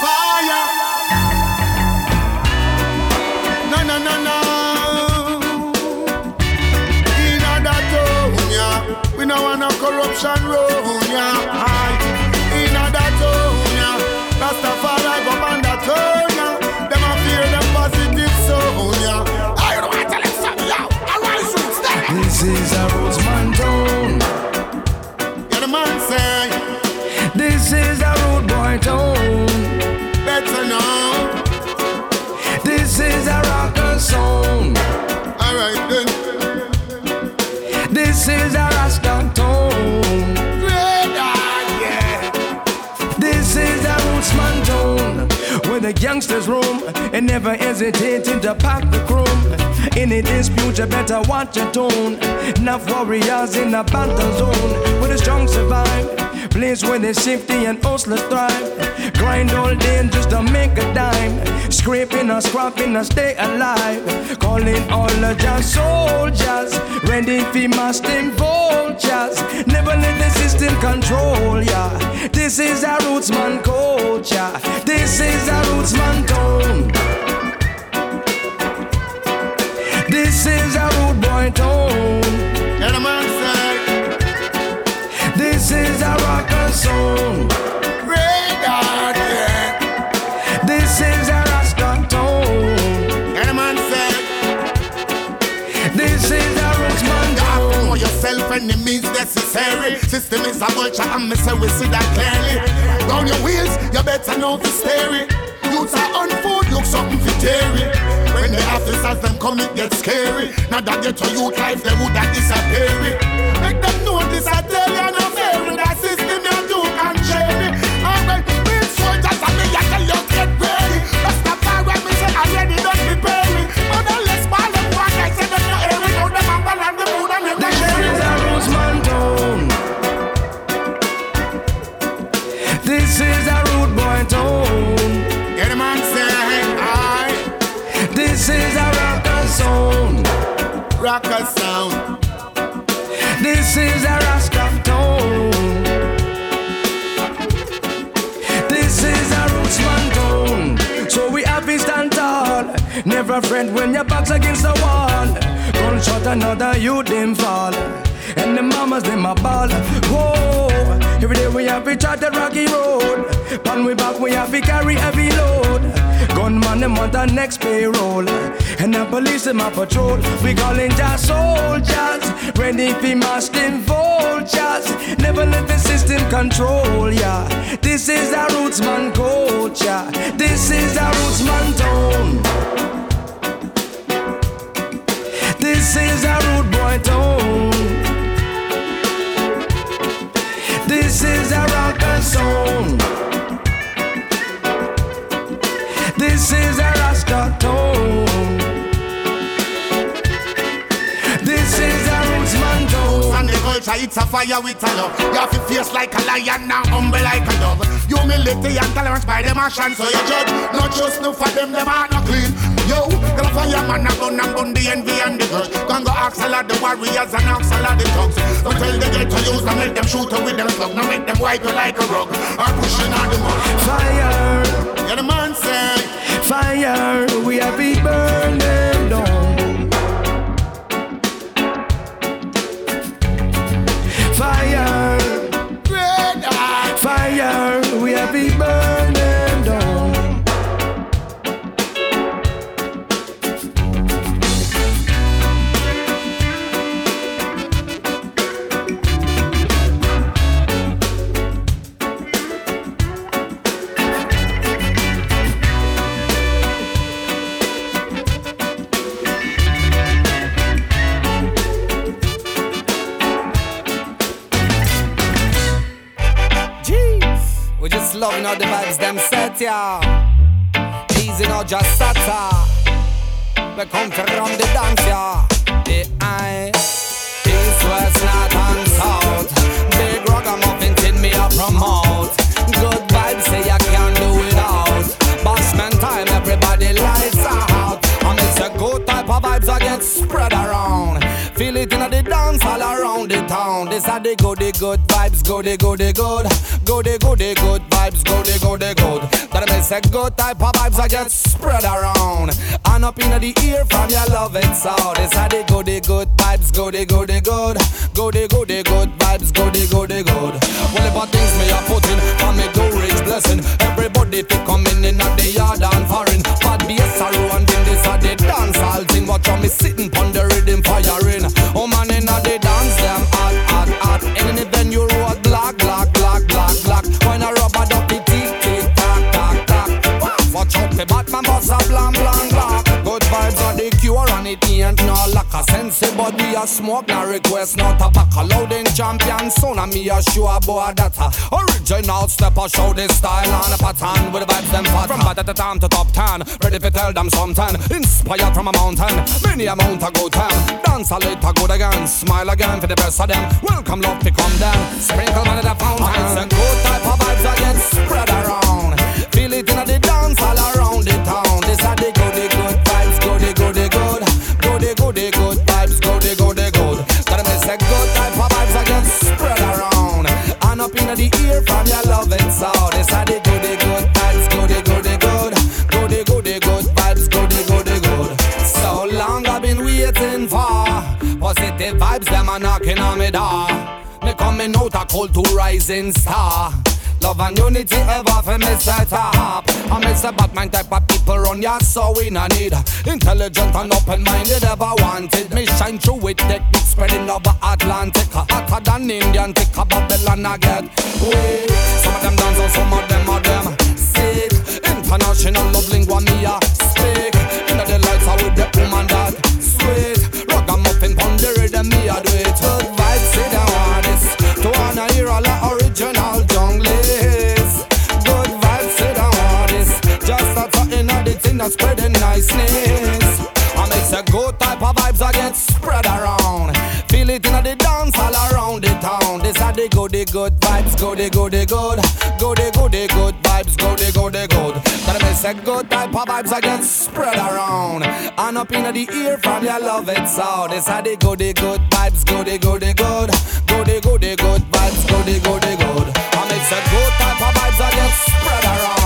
Fire. No, no, no, no. In other town, yeah. We no want no corruption round, This the gangsters roam and never hesitating to pack the chrome. Any dispute, you better watch your tone. Enough warriors in a battle zone where the strong survive. Place where the safety and hustlers thrive. Grind all day just to make a dime. Scraping or scrapping to stay alive. Calling all the just soldiers. Ready for masting vultures. Never let the system control ya. This is a rootsman culture. This is our a rootsman tone. This is a rude boy tone. Yeah, the man say, This is a rocker song. great, ah, yeah. This is a Rasta tone. Yeah, the man say, This is a rootsman you have to know tone. yourself, enemies necessary. System is a vulture, and me say we see that clearly. Down your wheels, you better know steer it. Youths are on food, look something for dairy. When the officers them come, it get scary. Now that get to youth life, they would have disappear. Make them know this, I tell you, rock sound. This is a Rasta tone. This is a rootsman tone. So we have to stand tall. Never friend when your back's against the wall. Gunshot another you them fall. And the mamas them a ball. Whoa. Every day we have to chart the rocky road. Pan we back we have to carry heavy load. Gunman them on the next payroll. And the police them a patrol. We calling just soldiers. Ready for masking vultures. Never let the system control ya. This is a rootsman culture. This is a rootsman tone. This is a rude boy tone. This is a Rasta tone. This is a rootsman tone. And the culture, it's a fire with a love. You have to face like a lion now, humble like a dove. Humility and tolerance by the action, so you judge. Not just no for them, them are not clean. Yo, the fireman, a gun and gun the envy and the grudge. Can go ask a lot the warriors and ask a lot the thugs. But tell they get to use, now make them shoot you with them slug. Now make them wipe you like a rug. Or pushing on the mud. Fire, Yeah, the man say, fire, we have to burn the vibes them set, yeah. Easy, not just sata. We come from the dance, yeah. The eye. East, west, north, and south. Big ragamuffin tin me a promote. Good vibes, say I can't do without. Bossman time, everybody lights out. And it's a good type of vibes I get spread around. Feel it in the dance all around the town. This are the good, the good vibes, go the good, the good, go the good, vibes, go the good. That makes a good type of vibes I get spread around. And up in the ear from your love it so. This are the good, the good vibes, go the good, the good, go the good, vibes, go the good. Well, if things me are putting for me go rich blessing. Everybody fi coming in at the yard and foreign. Bad bass a and then this a the dance all thing. Watch how me sitting pon the rhythm firing. Oh man, in a the dance them hot, hot, hot. In the venue road black, black, black, black, black. When a rubber ducky tick, tick, tack, tack, tack. Watch out, the Batman boss a blam, blam, of sense. We a smoke, no request, no tobacco. Loading champion son and me a show boy that a original step. I show this style and a pattern with the vibes them fat. From bad at the time to top ten, ready to tell them something. Inspired from a mountain, many a mount a good time. Dance a little good again, smile again for the best of them. Welcome love to come down, sprinkle man at the fountain. It's a good type of vibes that get spread around. And up in the ear from your love and sound. This are the good, the good vibes, go the good, the good, go the good, the good vibes, go the good, the good. So long I've been waiting for positive vibes, them are knocking on me door. Me coming out a cold to rising star. Love and unity ever for me set up. I miss a Batman type of people run ya, so we no need intelligent and open-minded ever wanted. Me shine through with technique spreading over Atlantic, hotter than Indian. A Babylon I get. Wait, some of them dance and some of them are them sick. International love lingua me a speak. In the lights are with the woman that sweet. Ragamuffin pon the rhythm me a do it. Good vibes, they want this. To wanna hear all the that's spreading niceness. I makes a good type of vibes I get spread around. Feel it in the dance all around the town. This are the good, the good vibes, go the good, the good, go the good, vibes, go the good. That makes a good type of vibes I get spread around. And up in the ear from your love it so. This are the good, the good vibes, go the good, the good, go the good, vibes, go the good, the good. I makes a good type of vibes I get spread around.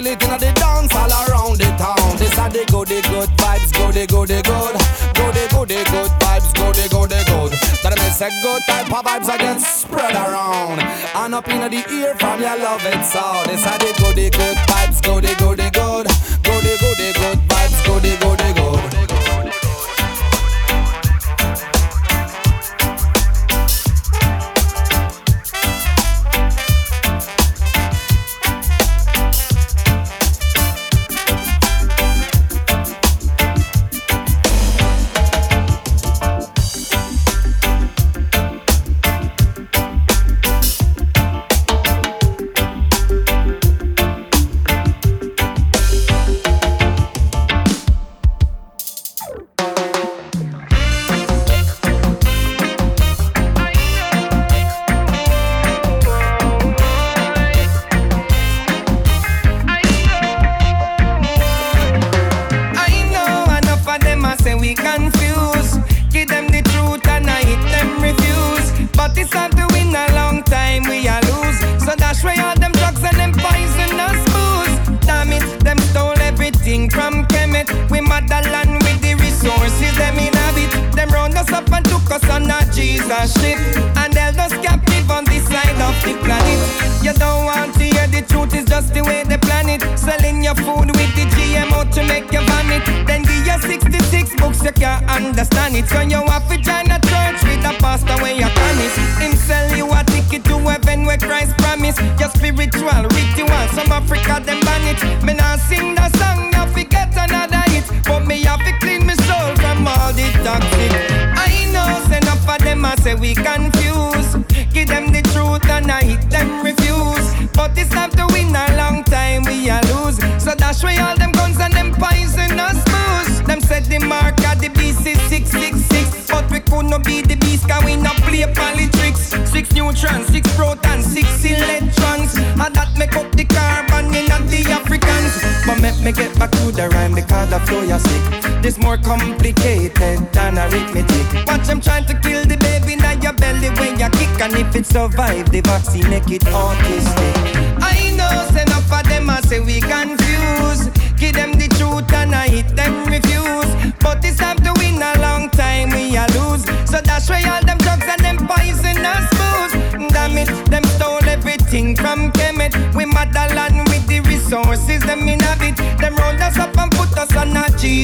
Feel it in the dance all around the town. This are the good, the good vibes, go the good, the good, go the good, the good vibes, go the good, the good. That makes a good type of vibes I get spread around. And up in the ear from your love it so. This are the good, the good vibes, go the good, the good, go the good, the good vibes, go the good, the good.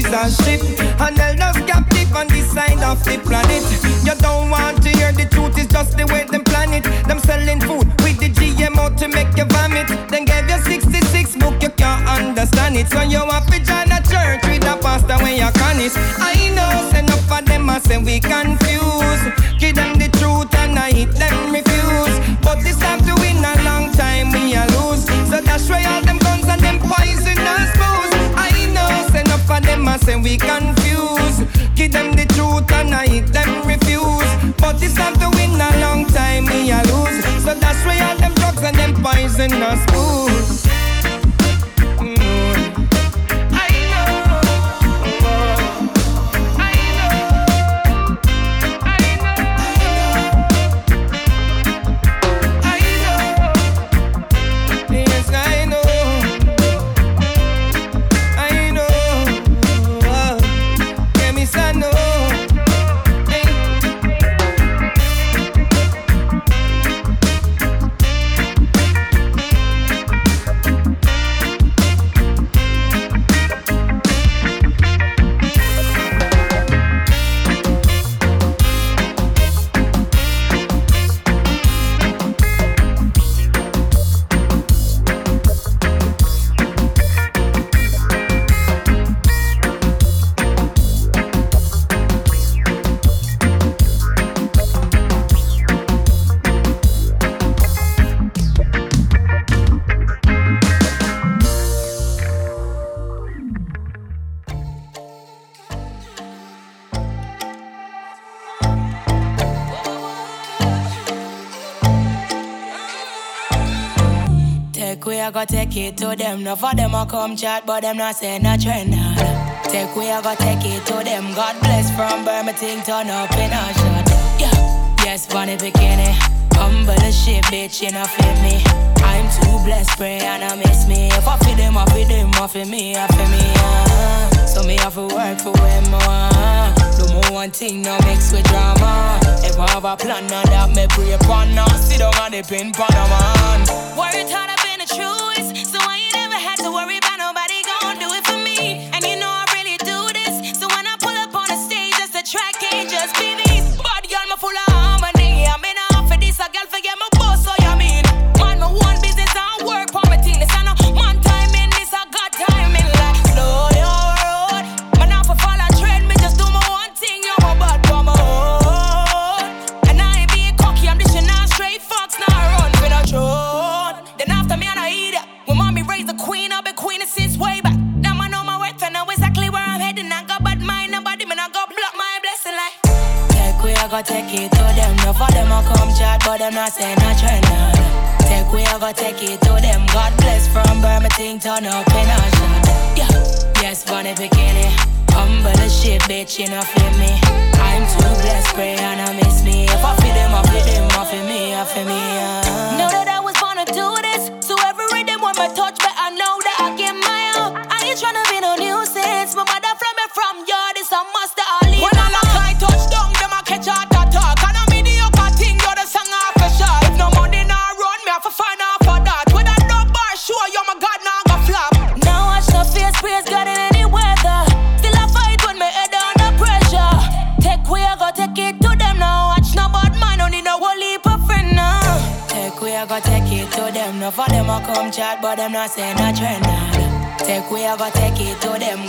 seas and ship An captive on this side of the planet. You don't want to hear the truth, it's just the way them plan it. Them selling food with the GMO to make you vomit. Then give you 66 book, you can't understand it. So you want to join a church with a pastor when you can it I know, say enough of them I say we confused a say we confuse. Give them the truth and I hit them refuse. But it's not to win a long time, me I lose. So that's why all them drugs and them poison us fools. go take it to them. No for them a come chat, but them not say no trend. Nah. Take we I go take it to them. God bless from Birmingham, turn up in a shot. Yeah, yes, funny bikini. Humble as shit, bitch, you know, flip me. I'm too blessed, pray and I miss me. If I feel them, I feel them, I feel me, I feel me. Uh. So me have to work for them, uh. Do more one thing, no mix with drama. If I have a plan, now that me pray upon, now sit down on the pin, Panama. Worried how I've been a true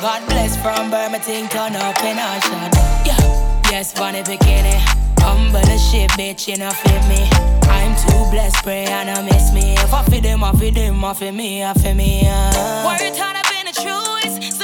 God bless from Birmingham, turn up in Ashad. Yeah, yes, Bonnie Bikini. Humble the shit, bitch, you know, fit me. I'm too blessed, pray and I miss me. If I feed them, I feed them, I feed me, I feed me. Uh. Word turn up in the truest.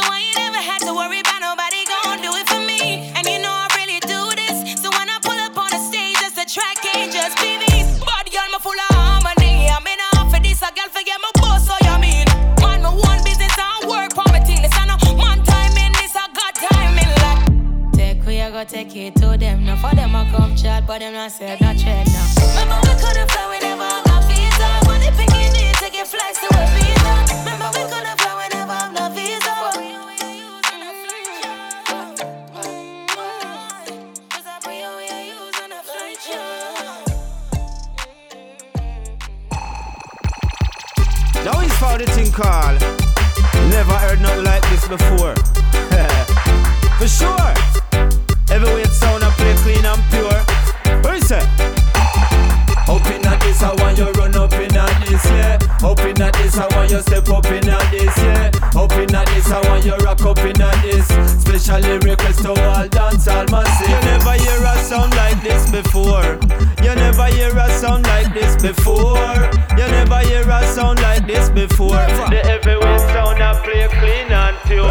Before. The heavyweight sound I play clean and pure.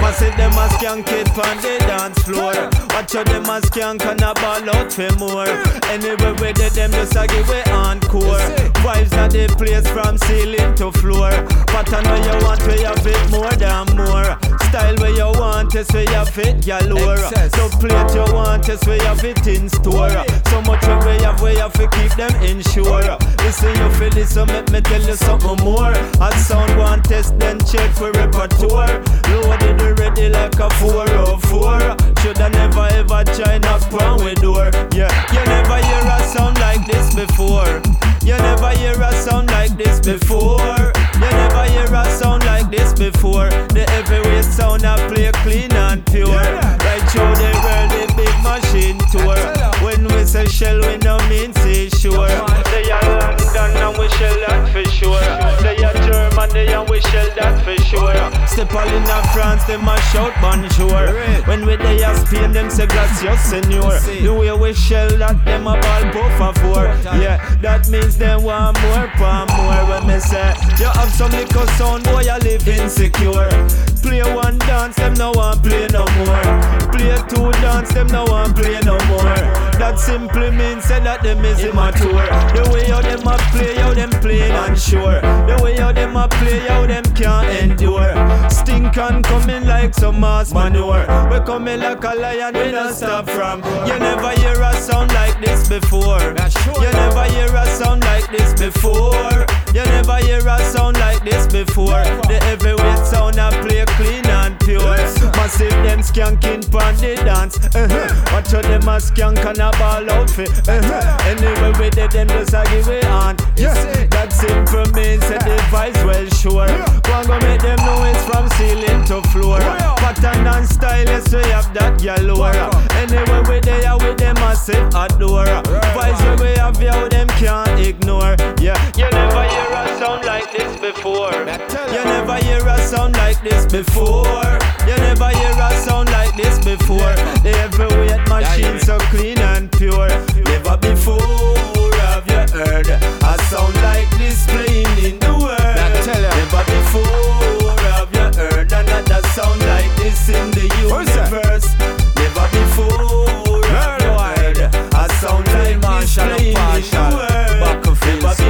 Massive them a skank it on the dance floor. Watch out them a skank and a ball out for more. Anyway we did them just a give it encore. Vibes not the place from ceiling to floor. Pattern where you want we have it more than more. Style where you want is where you fit galore. So plate you want is where you fit in store. So much where we have we have to keep them insured. Listen you feel this so make me tell you something more. Hot sound one test then check for repertoire. Loaded already like a 404. Shoulda never ever try knock on with door. Yeah, you never hear a sound like this before. You never hear a sound like this before. You never hear a sound like this before. The heavyweight sound I play clean and pure. Right through the world, machine tour. When we say shell, we no mean say sure. They are London and we shell that for sure. They are Germany and we shell that for sure. Step all in a France, them a shout bonjour. When we they are Spain, them say gracias senor. The way we shell that, them a ball por favor. Yeah, that means them want more, for more. When me say you have some little sound, boy, you live insecure. Play one dance, them no want play no more. Play two dance, them no want play no more. That simply means say that them is immature. The way how them a play, how them playing sure. The way how them a play, how them can't endure. Stink and coming like some mass manure. We coming like a lion, we don't stop from. You never hear a sound like this before. You never hear a sound like this before. You never hear a sound like this before. The heavyweight sound I play clean and pure. Massive them skanking pon the dance. Uh-huh. Watch out them a skank and a ball outfit. Uh-huh. Anyway we did them just a give it on. Yeah, it simple me. that the vibes well sure. Go and go make them know it's from ceiling to floor. Pattern and style, yes we have that galore. Anyway we there with them massive adore. Vibes where we have you them can't ignore. Yeah, you never hear a sound like this before. You never hear a sound like this before. You never hear a sound like this before. The heavyweight machine so clean and pure. Never before have you heard a sound like this playing in the world. Never before sound like this in the universe. Never before have heard a sound like this playing in the world.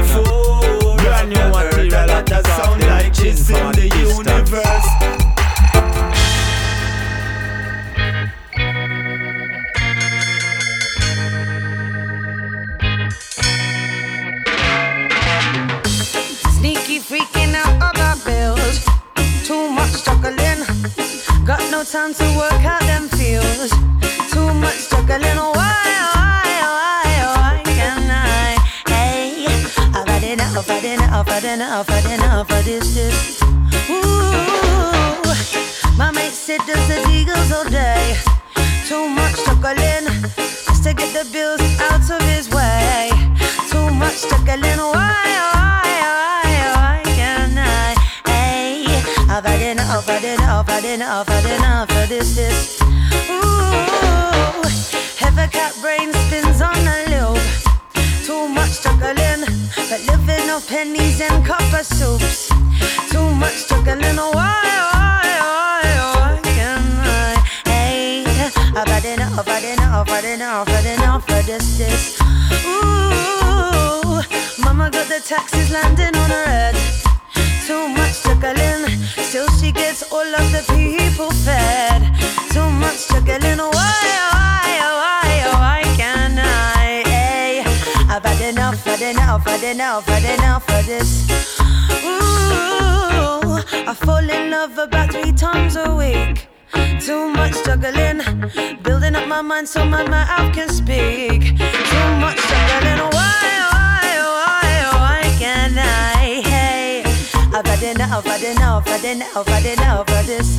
had enough, had enough of this.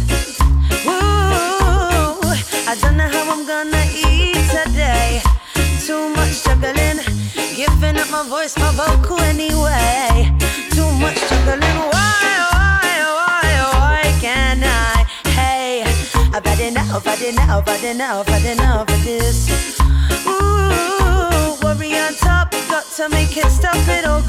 Ooh, I don't know how I'm gonna eat today. Too much juggling, giving up my voice, my vocal anyway. Too much juggling, why, why, why, why can I? Hey, I've had enough, I've had enough, I've had enough, I've had enough of this. Ooh, worry on top, got to make it stop it all.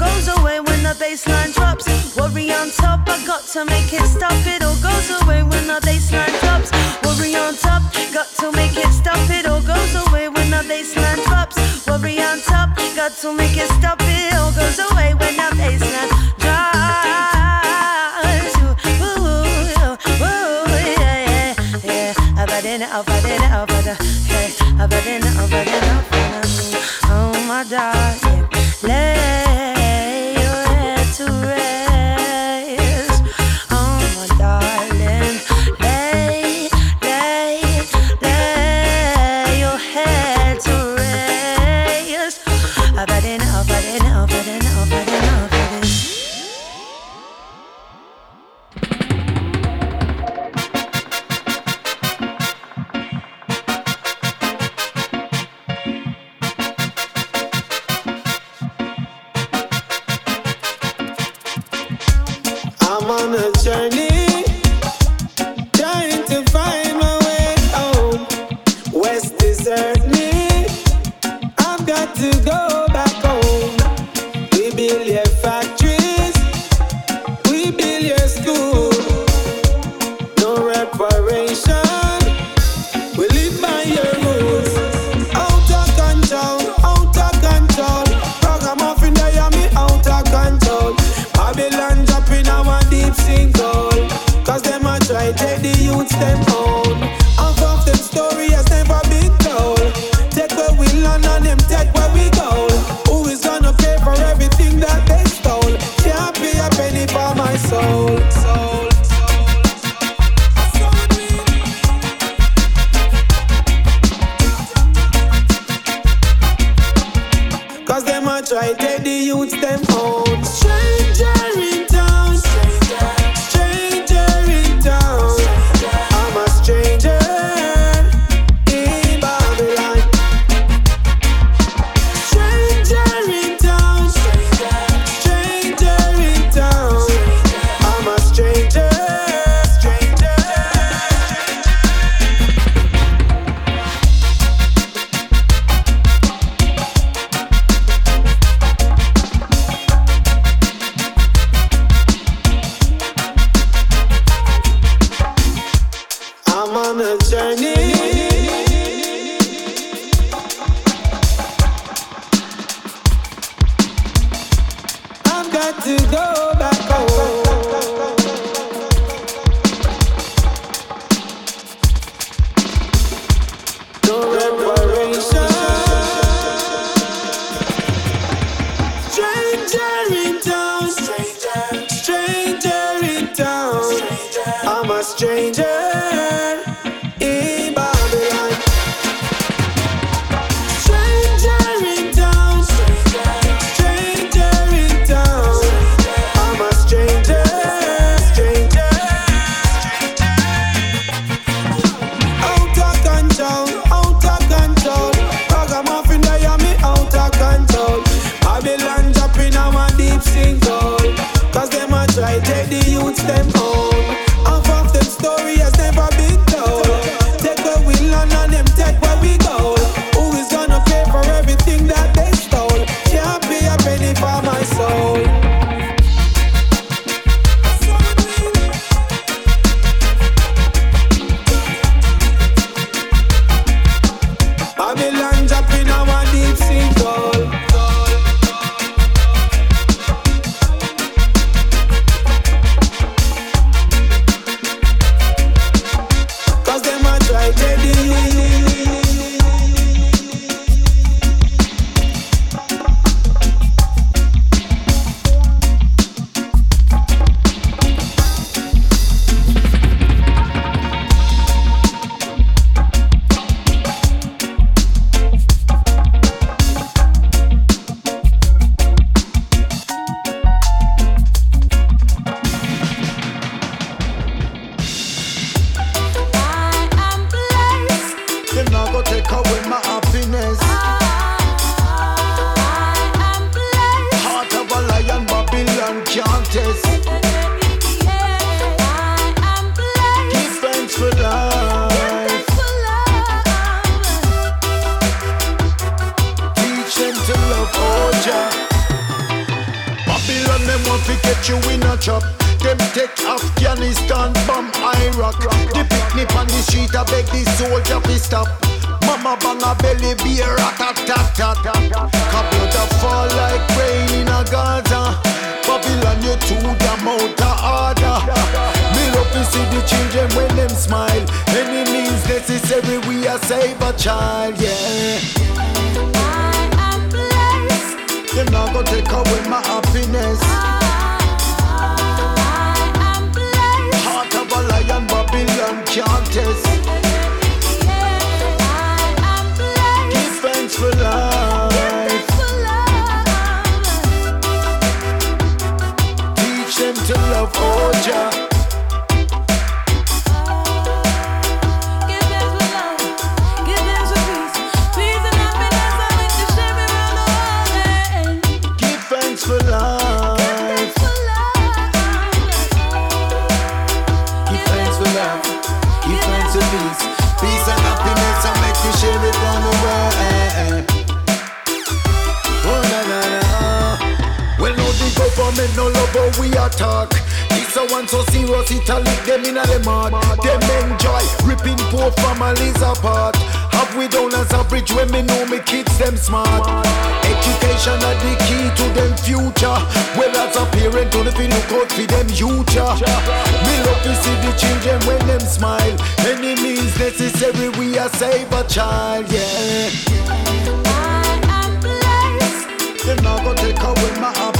to make it stop. It all goes away when our baseline drops. Worry on top, got to make it stop. It all goes away when our baseline drops. Worry on top, got to make it stop. It all goes away when our baseline drops. Ooh, ooh, ooh, yeah, yeah, yeah. I've had it, I've had it, I've had Hey, I've had enough. Oh my God, yeah. Let rich when me know me kids them smart. Education are the key to them future. Well as a parent, only fi look out for them future. Me love to see the children when them smile. Any means necessary, we are save a child. Yeah. I am blessed. Take away my.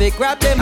Fi grab them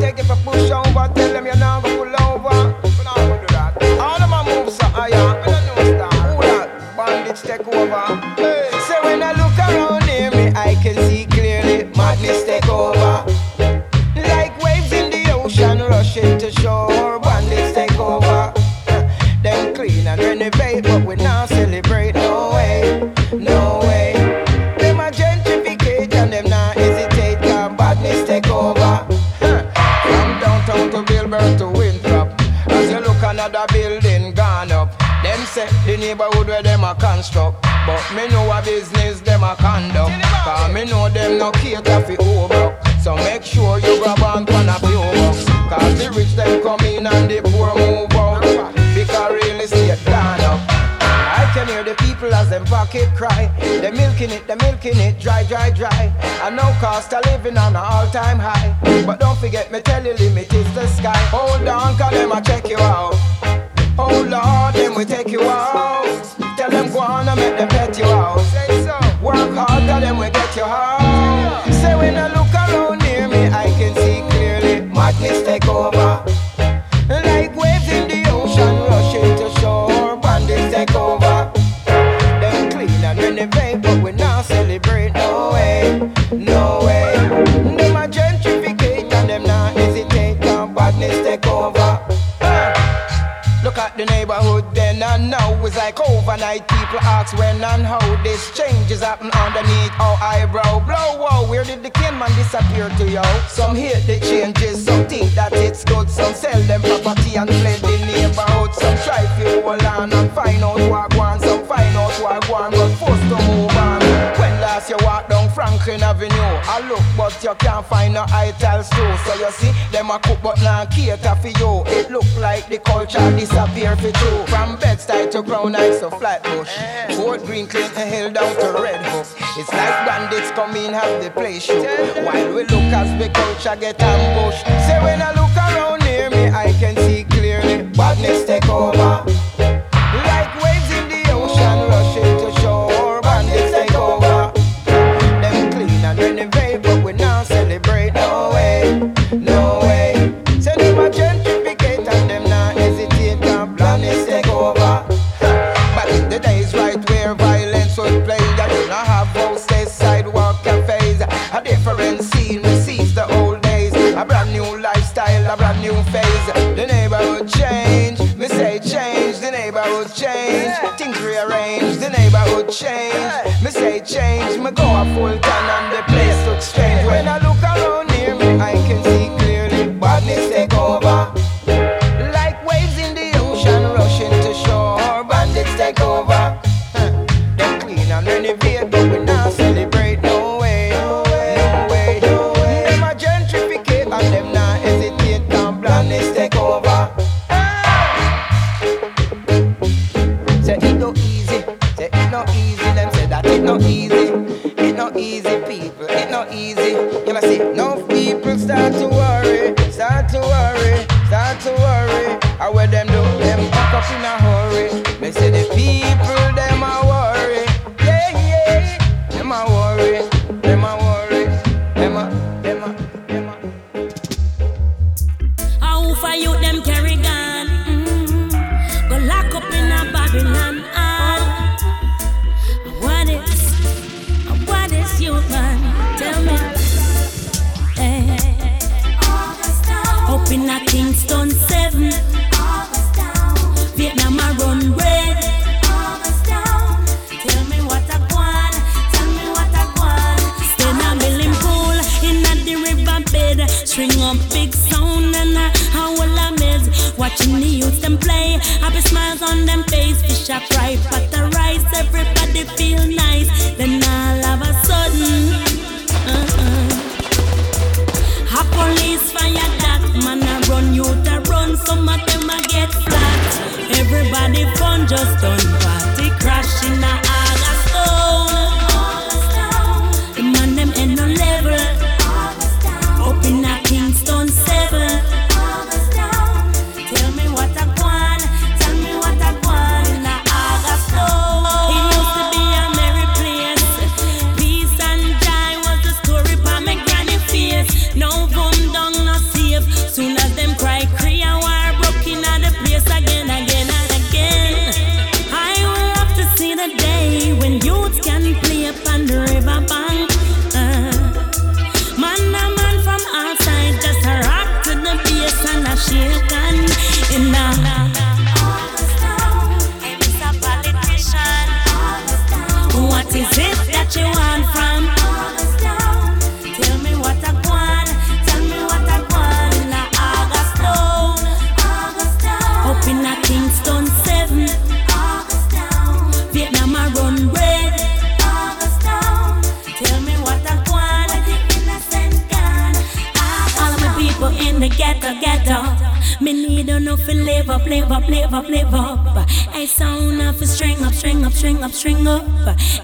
take it for push over, tell them you're not gonna pull over. All them a move so higher. We don't know star. Who that? Bandits take over. Hey. Neighborhood where them a construct, but me know a business them a conduct. Cause me know them no cater for over. So make sure you grab on to a few bucks. Cause the rich them come in and the poor move out. Because real estate gone up. I can hear the people as them pocket cry. They milking it, they milking it, dry, dry, dry. I know cost of living on an all-time high. But don't forget me tell you limit is the sky. Hold on, cause them I check you out. Oh Lord, them we take you out. Tell them go on and make them let you out. Work hard, tell them we get you out. Overnight people ask when and how This changes happen underneath our eyebrow. Blow, whoa, where did the kin man disappear to yo? Some hate the changes, some think that it's good. Some sell them property and fled the neighborhood. Some try to hold on and find out what want Some find out what want Franklin Avenue. I look but you can't find no ital store. So you see, them a cook but not cater for you. It look like the culture disappear for true From Bed-Stuy to Crown Heights to Flatbush Fort Greene, Clinton Hill down to Red Hook. It's like bandits come in have the place While we look as the culture get ambushed. Say when I look around near me I can see clearly Badness take over no way. Say them a gentrificate and them not hesitate Cause planets take over. But in the days right where violence play You do not have houses, sidewalk cafes. A different scene receives the old days. A brand new lifestyle, a brand new phase. The neighborhood change, me say change The neighborhood change, things rearrange The neighborhood change, me say change. Me go a full time shaken in up, live up, live up, live up. A sound of a string up, string up, string up, string up.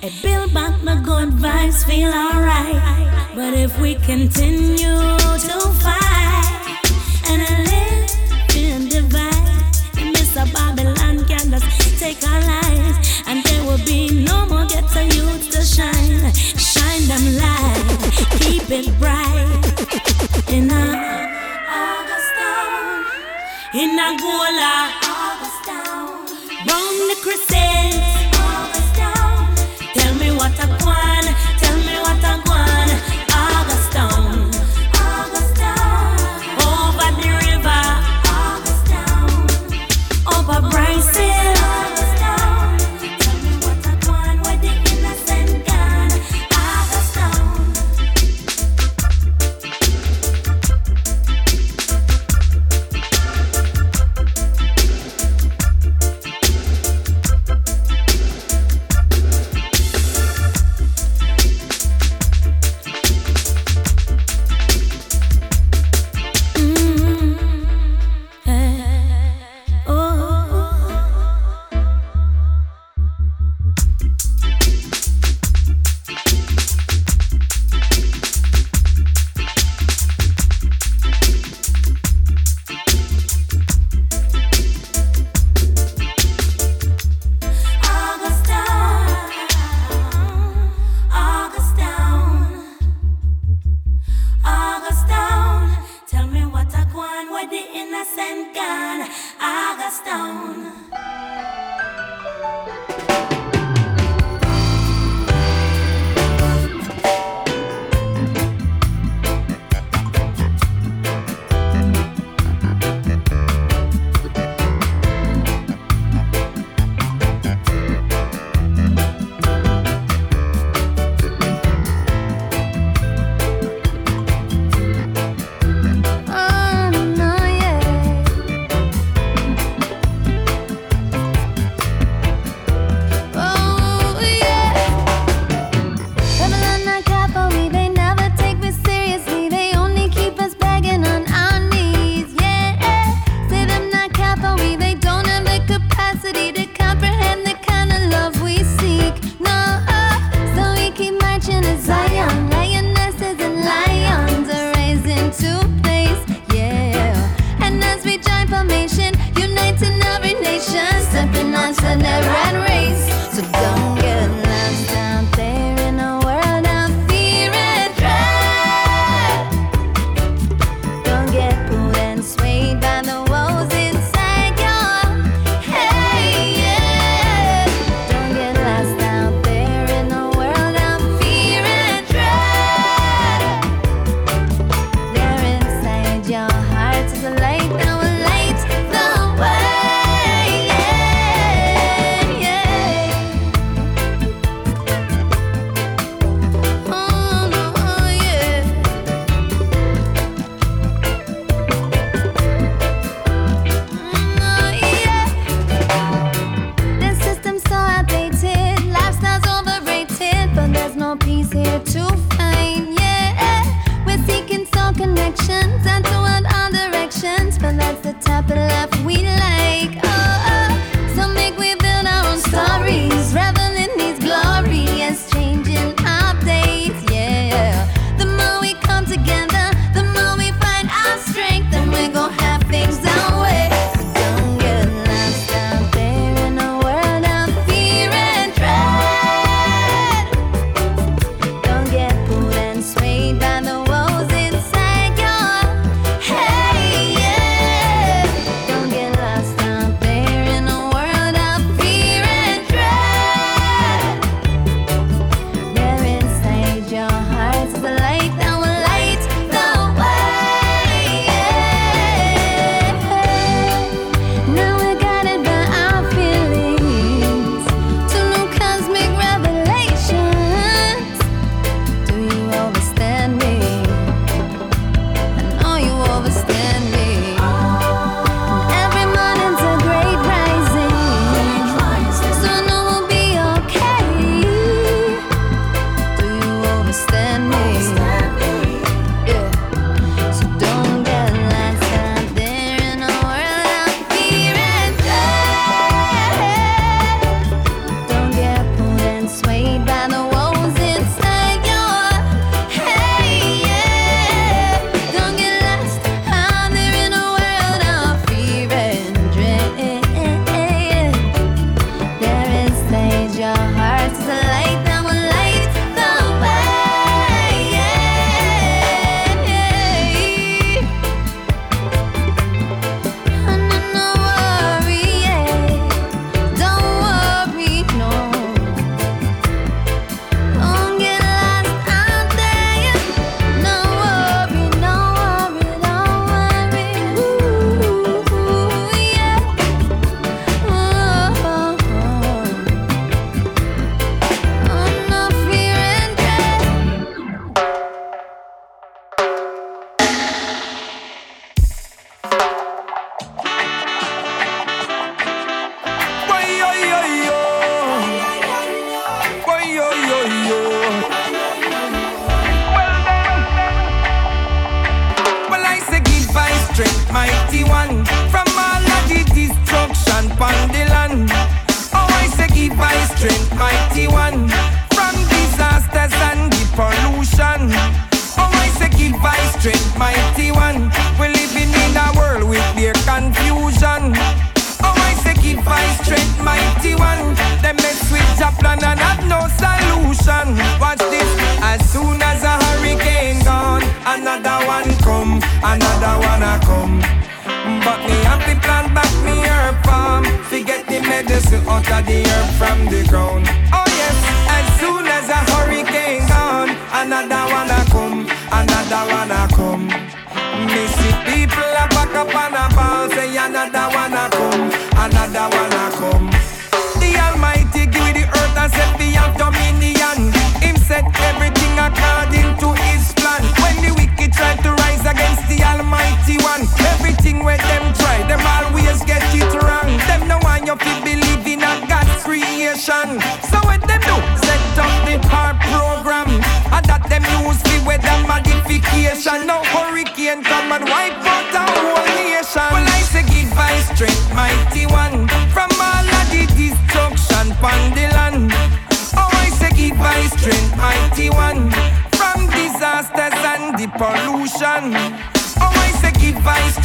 A build back my good vibes, feel alright. But if we continue to fight and I live in divide, Mr. Babylon can just take our lives, and there will be no more ghetto youth to shine. Shine them light, keep it bright in our in Angola, Bound the crescent.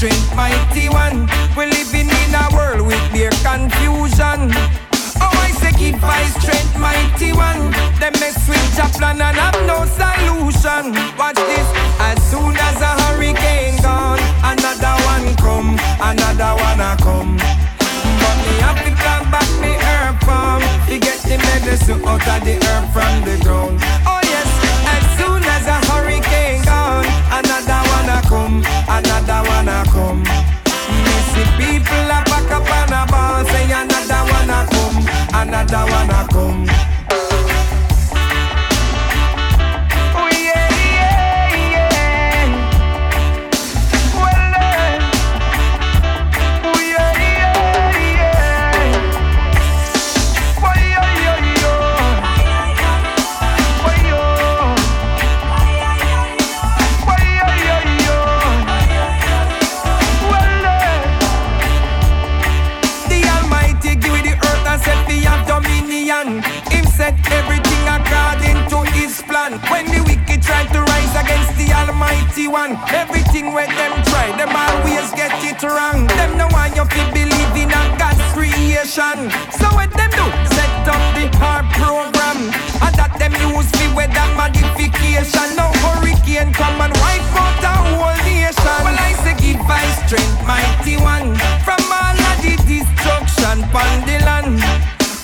Strength, mighty one. We're living in a world with their confusion. Oh, I say give I strength, mighty one. Them mess with plan and have no solution. Watch this, as soon as a hurricane gone, another one come, another one a come. But me have to plant back me herb farm to get the medicine out of the herb from the ground. Oh another one a come. 51. Everything where them try, them always get it wrong. Them no want you to believe in a God's creation. So what them do? Set up the HAARP program. And that them use me weather modification. No hurricane come and wipe out the whole nation. Well, I say give I strength, mighty one. From all of the destruction upon the land.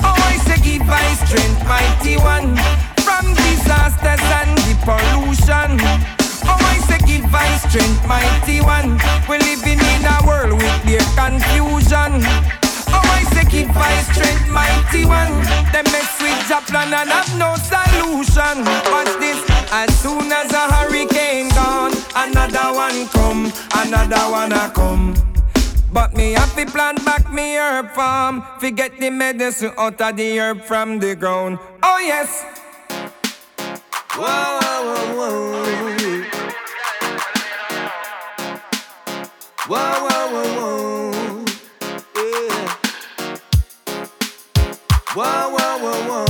Oh, I say give I strength, mighty one. From disasters and the pollution. Oh, I say give I strength, mighty one. We're living in a world with their confusion. Oh, I say give I strength, mighty one. Them mess with plan and have no solution. Watch this, as soon as a hurricane gone, another one come, another one a come. But me to plant back me herb farm. Forget the medicine out of the herb from the ground. Oh yes. Whoa, whoa, whoa, whoa. Whoa, whoa, whoa, whoa. Yeah. Whoa, whoa, whoa, whoa.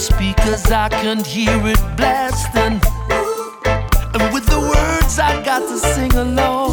speakers, I can hear it blasting. And with the words, I got to sing along.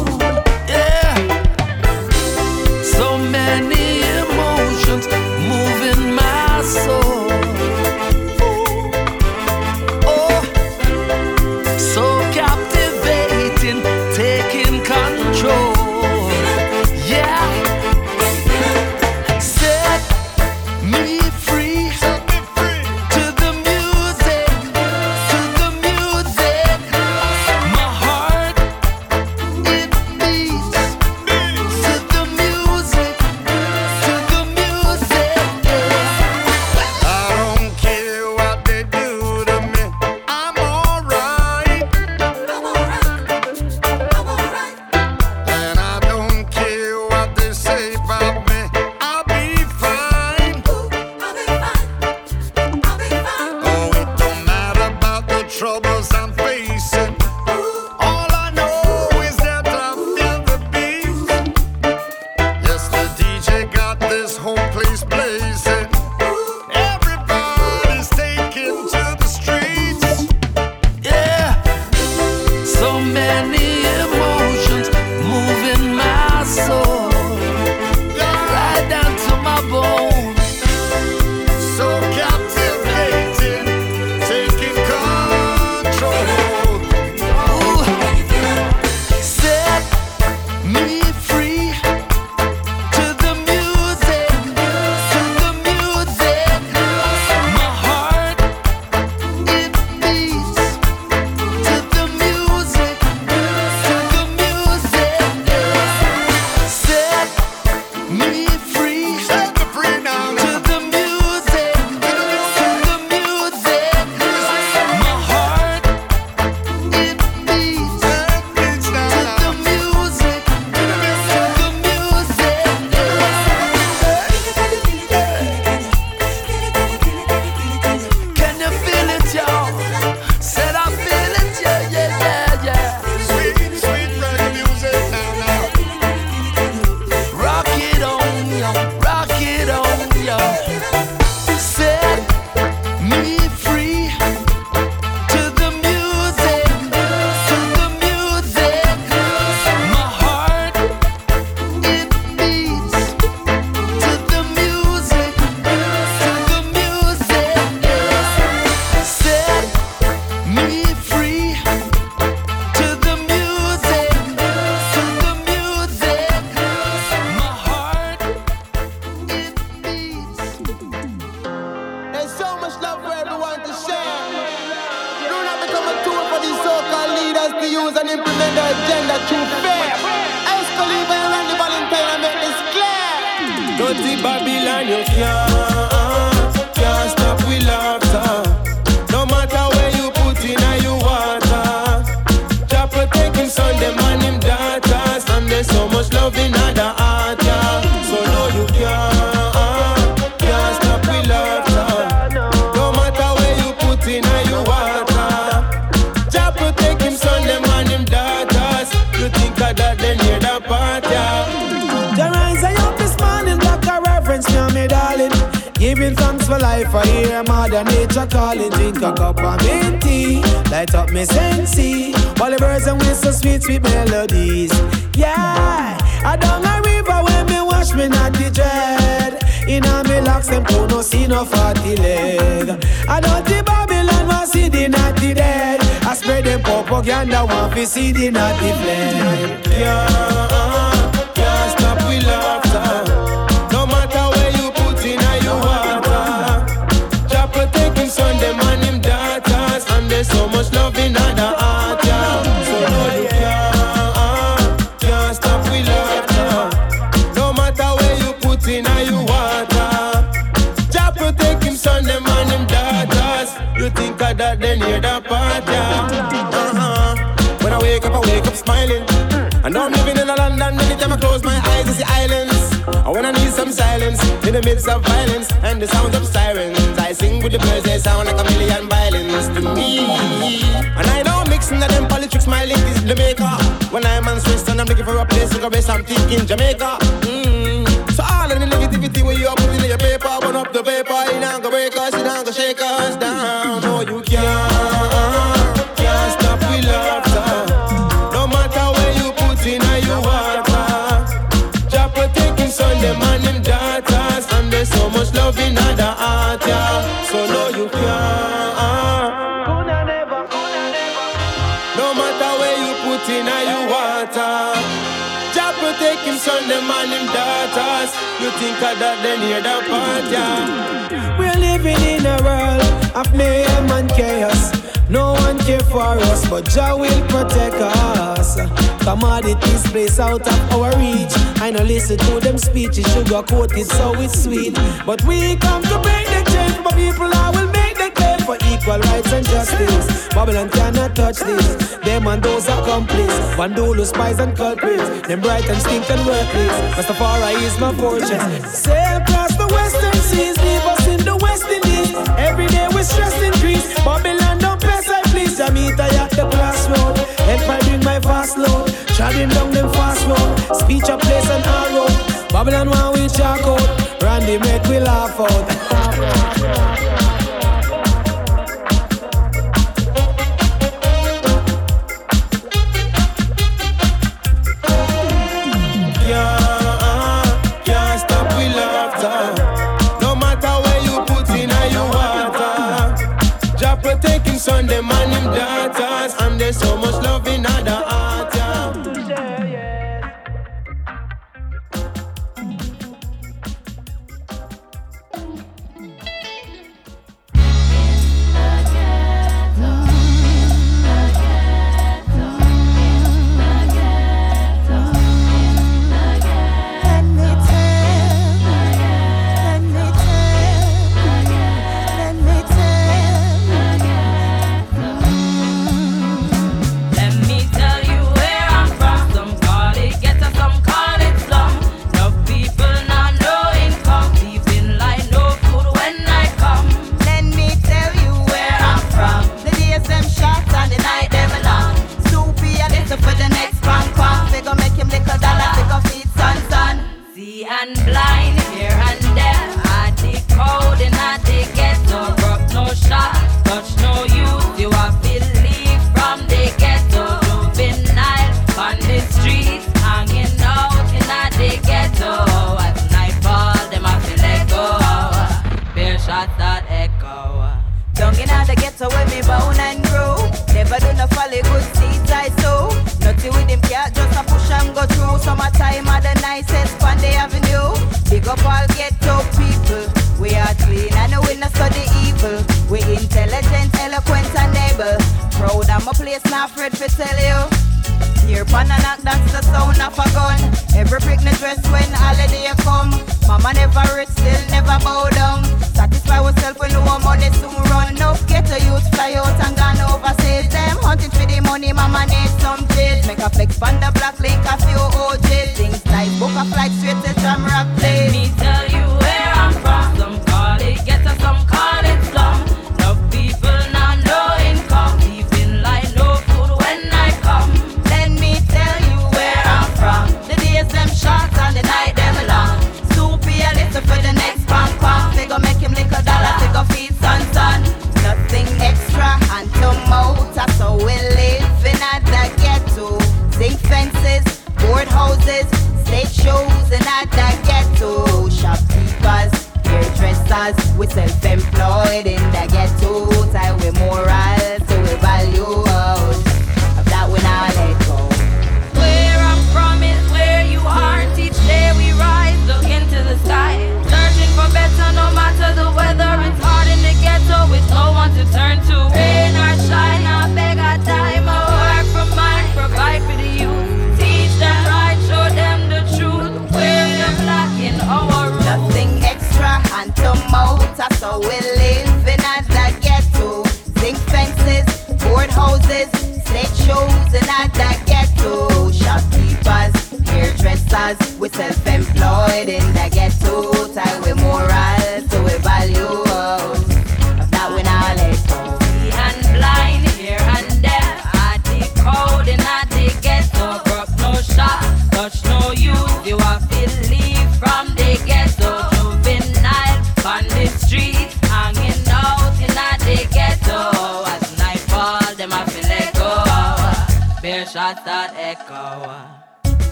not deflate. in Jamaica. and daughters. You think of that, then you're the part, yeah. We're living in a world of mayhem and chaos. No one care for us, but Jah will protect us. Commodities place out of our reach. I know listen to them speeches, sugar coated so it's sweet. But we come to bring the change for people I will make for equal rights and justice. Babylon cannot touch this. Them and those are complices. Bandulu, spies and culprits. Them bright and stink and worthless. Rastafari is my fortress. Sail across the western seas, leave us in the West Indies. Every day we stress increase. Babylon don't pass, I please. Jamaica at the crossroad. Empire bring my fast load. Trotting down them fast road. Speech a place and our road. Babylon want we chalk out. Randy make we laugh out. Sunday man, them daughters, and there's so much love in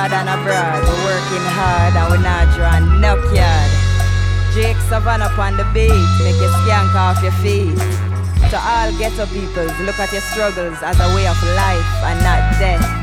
yard and abroad. We're working hard and we're not drawing no yard. Jake up on the beat, make your skank off your feet. To all ghetto peoples, look at your struggles as a way of life and not death.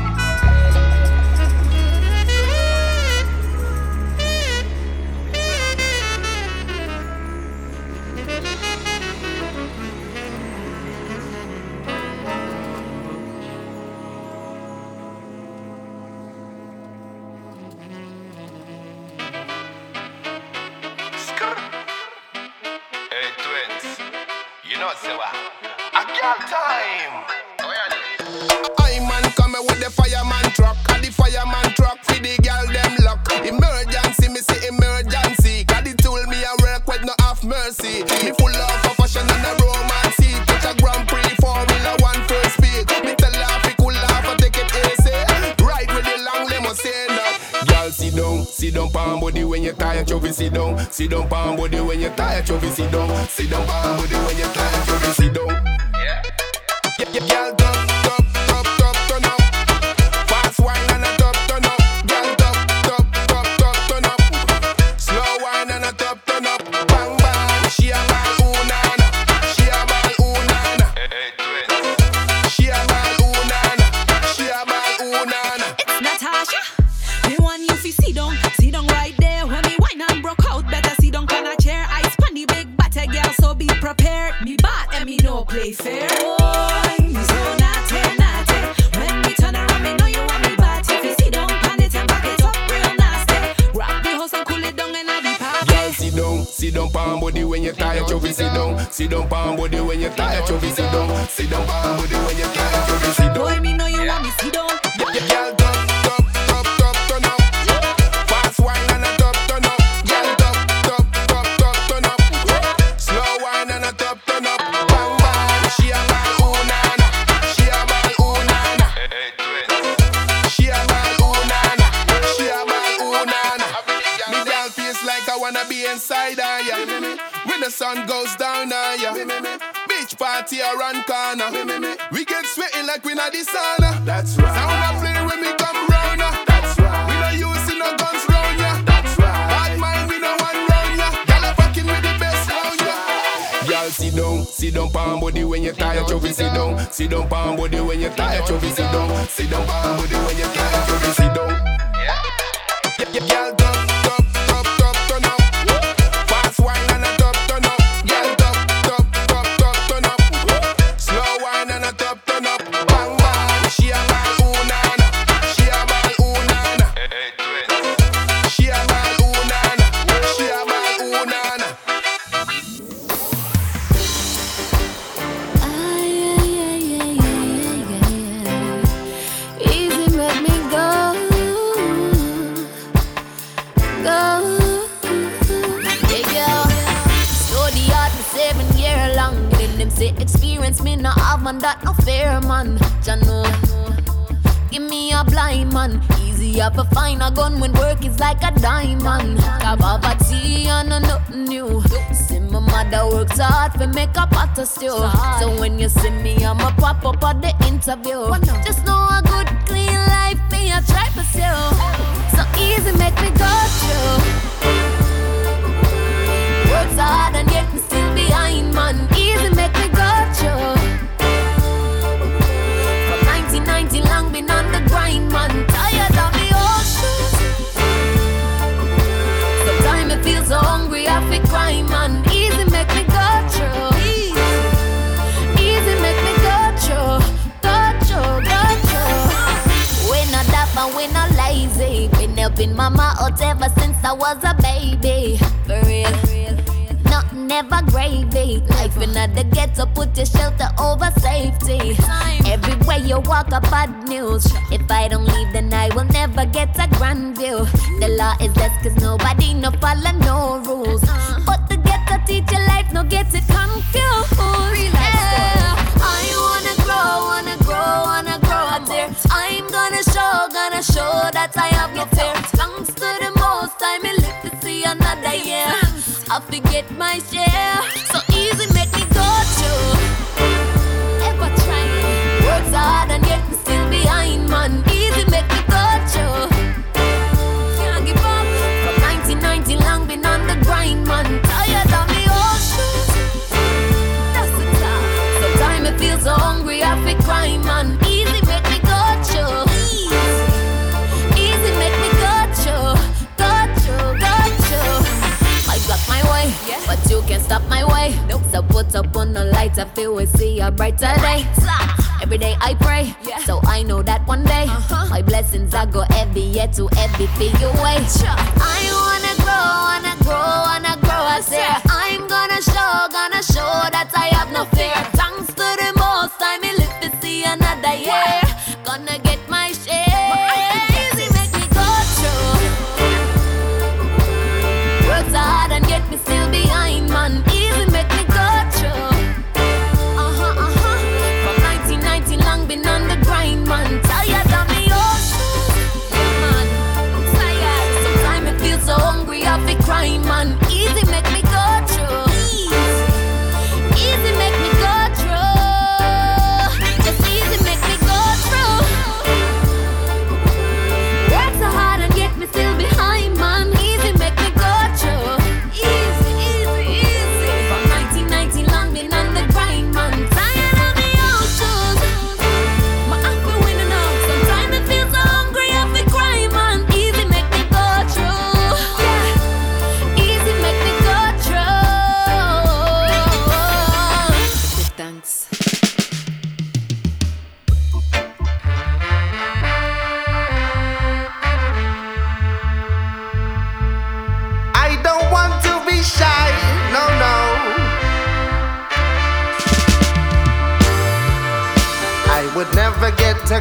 you be sit down. Sit down, palm body when you tired, you be sit down. Sit down, palm body when you tired, you be sit down. you. So when you see me, I'ma pop up at the interview. Just Everywhere you walk, a bad news. If I don't lights, I feel we see a brighter day. Every day I pray, so I know that one day uh-huh. my blessings I go heavy, yet to heavy feel your way. I wanna grow, wanna grow, wanna grow. I say I'm gonna show, gonna show that I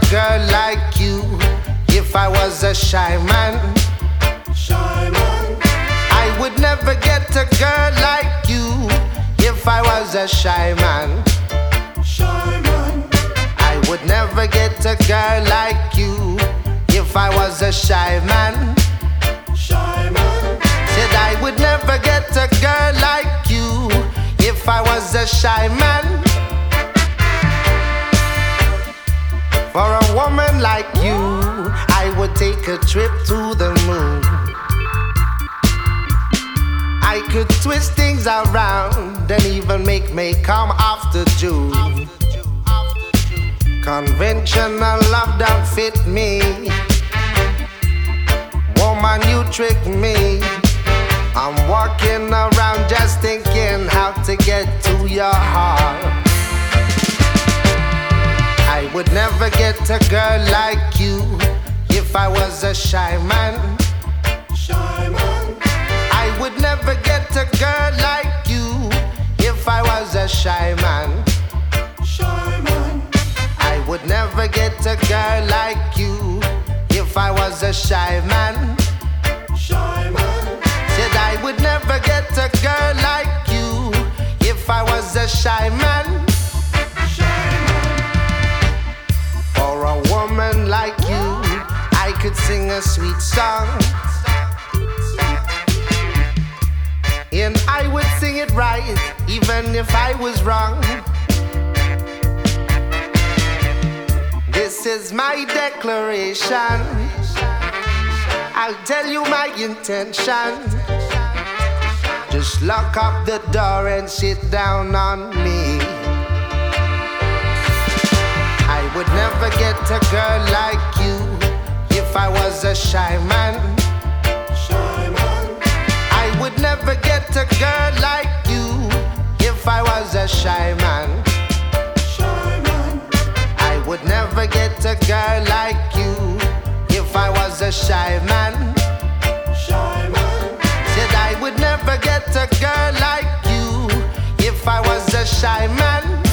girl like you if I was a shy man. Shy man. I would never get a girl like you if I was a shy man. Shy man. I would never get a girl like you if I was a shy man. Shy man. Said I would never get a girl like you if I was a shy man. For a woman like you, I would take a trip to the moon. I could twist things around and even make me come after June. Conventional love don't fit me. Woman, you trick me. I'm walking around just thinking how to get to your heart. I would never get a girl like you if I was a shy man. Shy man. I would never get a girl like you if I was a shy man. Shy man. I would never get a girl like you if I was a shy man. Shy man. Said I would never get a girl like you if I was a shy man. A sweet song. And I would sing it right, even if I was wrong. This is my declaration. I'll tell you my intention. Just lock up the door and sit down on me. I would never get a girl like you I was a shy man. shy man. I would never get a girl like you if I was a shy man. Shy man. I would never get a girl like you if I was a shy man. Said I would never get a girl like you if I was a shy man.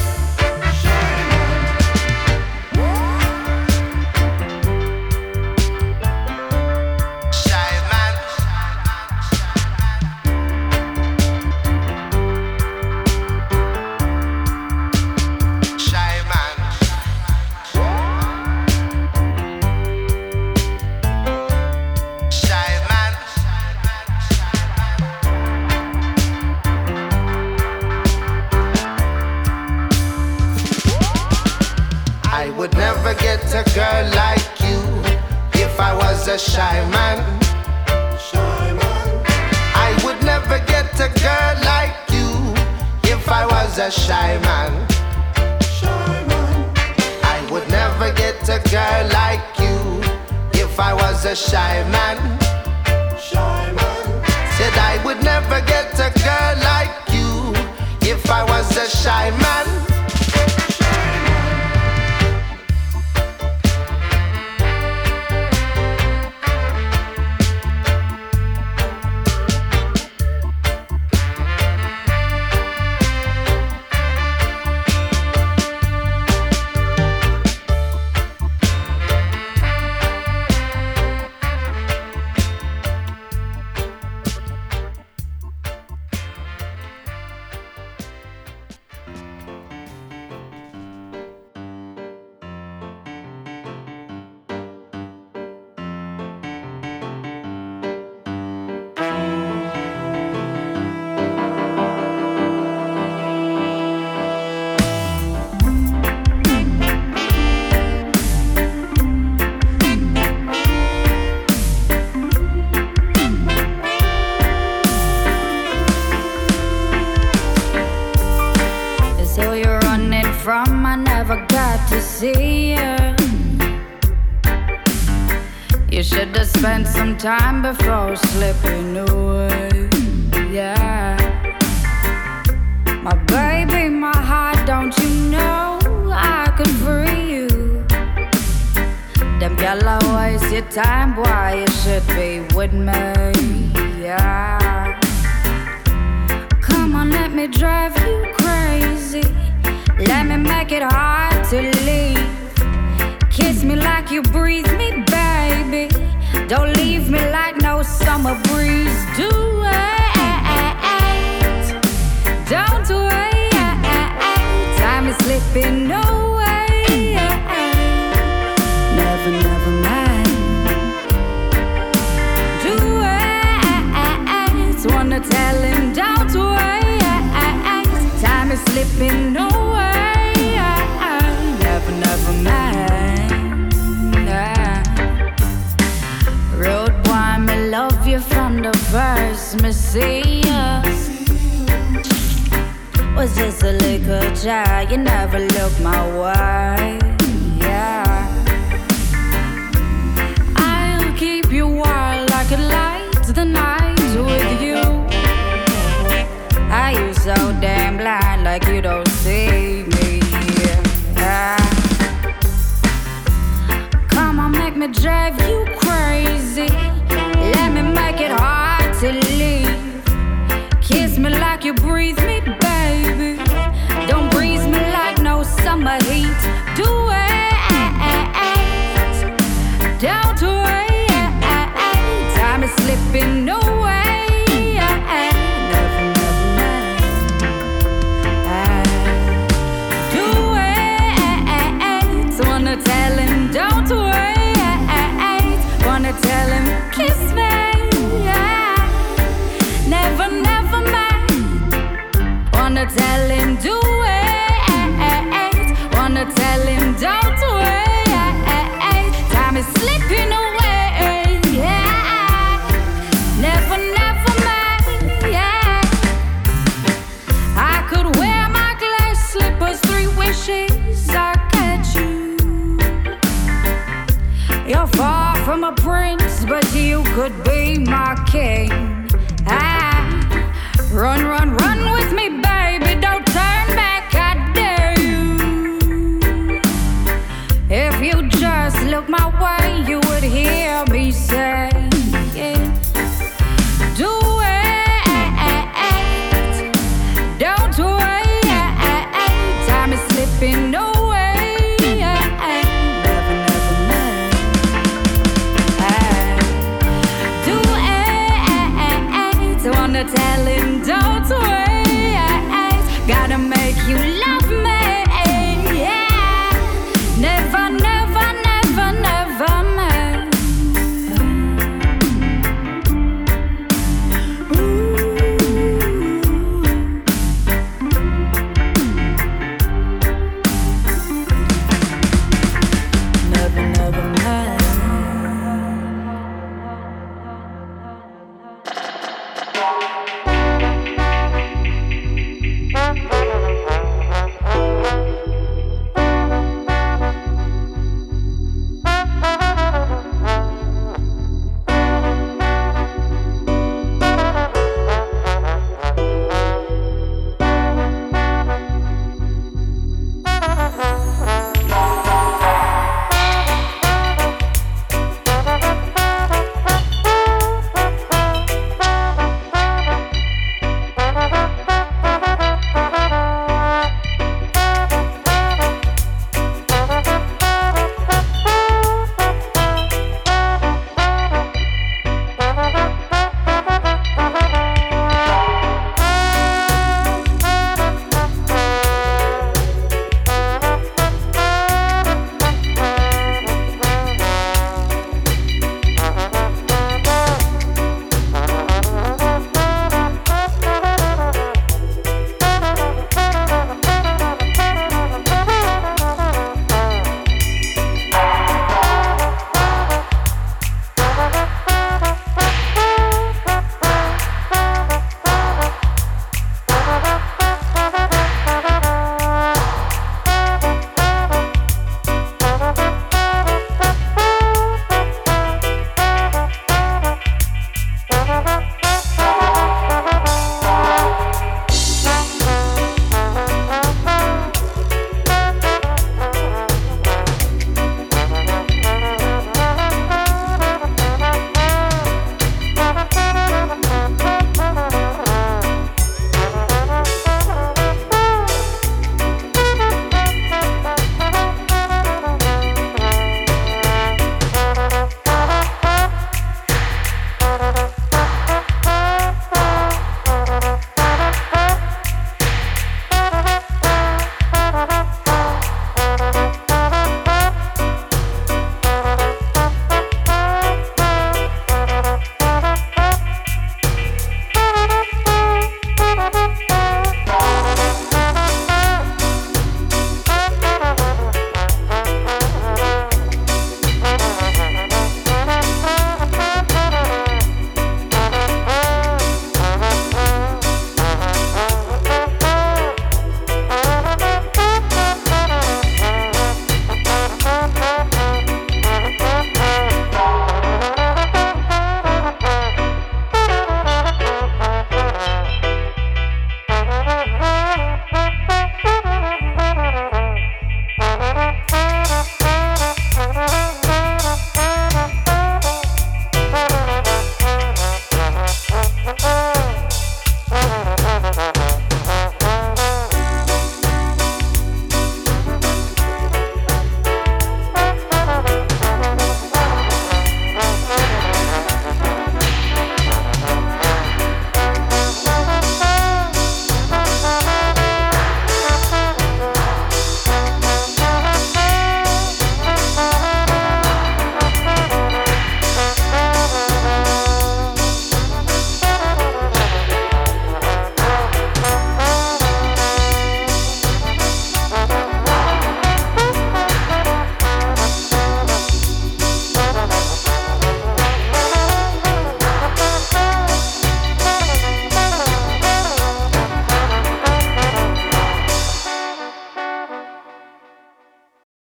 Some time before slipping away. Yeah. My baby, my heart, don't you know I could free you? Them yellow waste your time, boy, you should be with me. Yeah. Come on, let me drive you crazy. Let me make it hard to leave. Kiss me like you breathe slipping away. Never, never mind. Road boy, me love you from the first me see ya. Was just a little child, you never looked my way. Yeah. I'll keep you wild like a light the night with you. Are you so damn blind like you don't see me? Yeah. Come on, make me drive you crazy. Let me make it hard to leave. Kiss me like you breathe me, baby. Don't breeze me like no summer heat. Do it. Don't tell him, don't wait. Time is slipping away. Could be my king. Ah, run, run, run